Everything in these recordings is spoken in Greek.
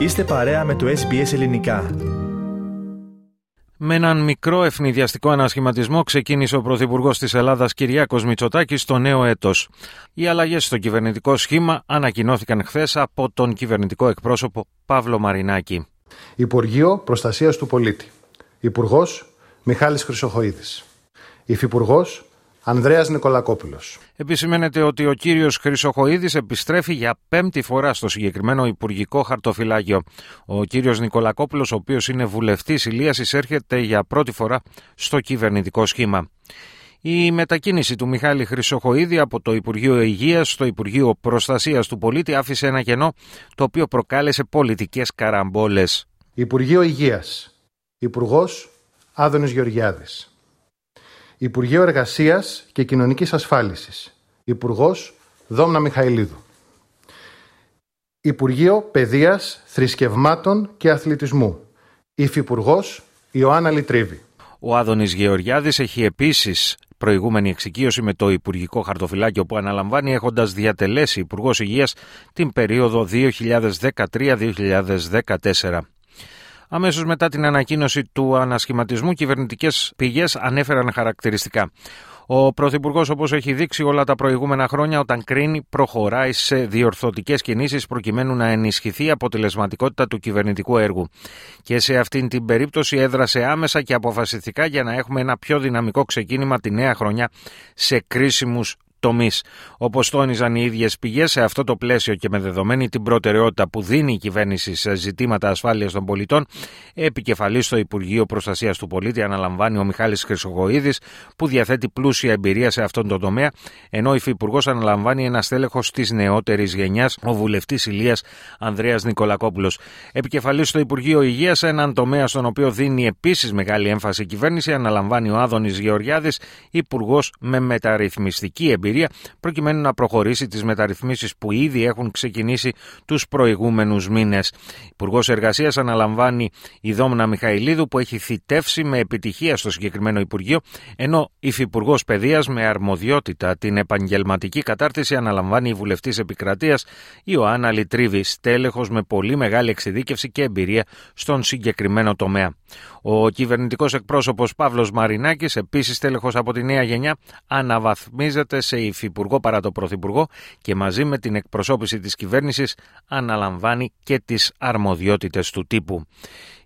Είστε παρέα με το SBS Ελληνικά. Με έναν μικρό ευνηδιαστικό ανασχηματισμό ξεκίνησε ο Πρωθυπουργός της Ελλάδας Κυριάκος Μητσοτάκης το νέο έτος. Οι αλλαγές στο κυβερνητικό σχήμα ανακοινώθηκαν χθες από τον κυβερνητικό εκπρόσωπο Παύλο Μαρινάκη. Υπουργείο Προστασίας του Πολίτη. Υπουργός Μιχάλης Χρυσοχοίδης. Υφυπουργός Ανδρέας Νικολακόπουλος. Επισημαίνεται ότι ο κύριος Χρυσοχοίδης επιστρέφει για πέμπτη φορά στο συγκεκριμένο υπουργικό χαρτοφυλάκιο. Ο κύριος Νικολακόπουλος, ο οποίος είναι βουλευτής Ηλίας, εισέρχεται για πρώτη φορά στο κυβερνητικό σχήμα. Η μετακίνηση του Μιχάλη Χρυσοχοίδη από το Υπουργείο Υγείας στο Υπουργείο Προστασίας του Πολίτη άφησε ένα κενό το οποίο προκάλεσε πολιτικές καραμπόλες. Υπουργείο Υγείας. Υπουργός Άδωνης Γεωργιάδης. Υπουργείο Εργασίας και Κοινωνικής Ασφάλισης. Υπουργός Δόμνα Μιχαηλίδου. Υπουργείο Παιδείας, Θρησκευμάτων και Αθλητισμού. Υφυπουργός Ιωάννα Λιτρίβη. Ο Άδωνης Γεωργιάδης έχει επίσης προηγούμενη εξοικείωση με το Υπουργικό Χαρτοφυλάκιο που αναλαμβάνει έχοντας διατελέσει Υπουργός Υγείας την περίοδο 2013-2014. Αμέσως μετά την ανακοίνωση του ανασχηματισμού, κυβερνητικές πηγές ανέφεραν χαρακτηριστικά. Ο Πρωθυπουργός, όπως έχει δείξει όλα τα προηγούμενα χρόνια, όταν κρίνει, προχωράει σε διορθωτικές κινήσεις προκειμένου να ενισχυθεί η αποτελεσματικότητα του κυβερνητικού έργου. Και σε αυτήν την περίπτωση έδρασε άμεσα και αποφασιστικά για να έχουμε ένα πιο δυναμικό ξεκίνημα τη νέα χρονιά σε κρίσιμους τομείς. Όπως τόνιζαν οι ίδιες πηγές, σε αυτό το πλαίσιο και με δεδομένη την προτεραιότητα που δίνει η κυβέρνηση σε ζητήματα ασφάλειας των πολιτών, επικεφαλής στο Υπουργείο Προστασίας του Πολίτη αναλαμβάνει ο Μιχάλης Χρυσογοίδη, που διαθέτει πλούσια εμπειρία σε αυτόν τον τομέα, ενώ ο Υφυπουργός αναλαμβάνει ένα στέλεχος της νεότερης γενιάς, ο βουλευτής Ηλίας Ανδρέας Νικολακόπουλος. Επικεφαλής στο Υπουργείο Υγείας, έναν τομέα στον οποίο δίνει επίσης μεγάλη έμφαση η κυβέρνηση, αναλαμβάνει ο Άδωνης Γεωργιάδης, υπουργός με μεταρρυθμιστική εμπειρία προκειμένου να προχωρήσει τις μεταρρυθμίσεις που ήδη έχουν ξεκινήσει τους προηγούμενους μήνες. Υπουργός Εργασίας αναλαμβάνει η Δόμνα Μιχαηλίδου που έχει θητεύσει με επιτυχία στο συγκεκριμένο Υπουργείο, ενώ Υφυπουργός Παιδείας με αρμοδιότητα την επαγγελματική κατάρτιση αναλαμβάνει η βουλευτής επικρατείας Ιωάννα Λιτρίβη, στέλεχος με πολύ μεγάλη εξειδίκευση και εμπειρία στον συγκεκριμένο τομέα. Ο κυβερνητικός εκπρόσωπος Παύλος Μαρινάκης, επίσης τέλεχο από τη νέα γενιά, αναβαθμίζεται σε υφυπουργό παρά το πρωθυπουργό και μαζί με την εκπροσώπηση της κυβέρνησης αναλαμβάνει και τις αρμοδιότητες του τύπου.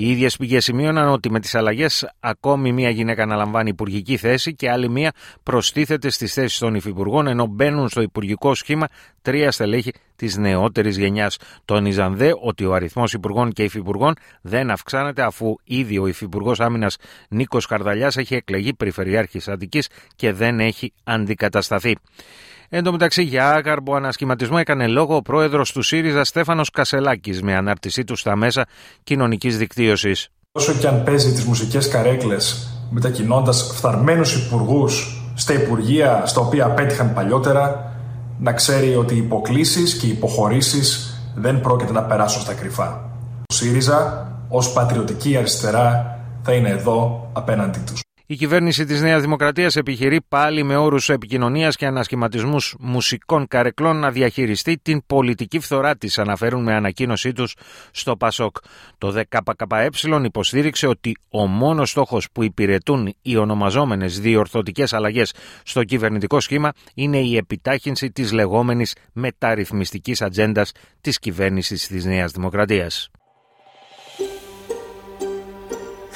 Οι ίδιες πηγές σημείωναν ότι με τις αλλαγές ακόμη μία γυναίκα αναλαμβάνει υπουργική θέση και άλλη μία προστίθεται στις θέσεις των υφυπουργών, ενώ μπαίνουν στο υπουργικό σχήμα τρία στελέχη της νεότερης γενιάς. Τόνιζαν δε ότι ο αριθμός υπουργών και υφυπουργών δεν αυξάνεται αφού ήδη ο υφυπουργός άμυνας Νίκος Καρδαλιά έχει εκλεγεί περιφερειάρχης Αττικής και δεν έχει αντικατασταθεί. Εν τω μεταξύ, για άγαρμπο ανασχηματισμό έκανε λόγο ο πρόεδρος του ΣΥΡΙΖΑ Στέφανος Κασελάκης με ανάρτησή του στα μέσα κοινωνικής δικτύωσης. Όσο και αν παίζει τις μουσικές καρέκλες, μετακινώντας φθαρμένους υπουργούς στα υπουργεία στα οποία απέτυχαν παλιότερα, να ξέρει ότι οι υποκλήσεις και οι υποχωρήσεις δεν πρόκειται να περάσουν στα κρυφά. Ο ΣΥΡΙΖΑ, ως πατριωτική αριστερά, θα είναι εδώ απέναντί τους. Η κυβέρνηση της Νέας Δημοκρατίας επιχειρεί πάλι με όρους επικοινωνίας και ανασχηματισμούς μουσικών καρεκλών να διαχειριστεί την πολιτική φθορά της, αναφέρουν με ανακοίνωσή τους στο ΠΑΣΟΚ. Το ΔΚΚΕ υποστήριξε ότι ο μόνος στόχος που υπηρετούν οι ονομαζόμενες διορθωτικές αλλαγές στο κυβερνητικό σχήμα είναι η επιτάχυνση της λεγόμενης μεταρρυθμιστικής ατζέντας της κυβέρνησης της Νέας Δημοκρατίας.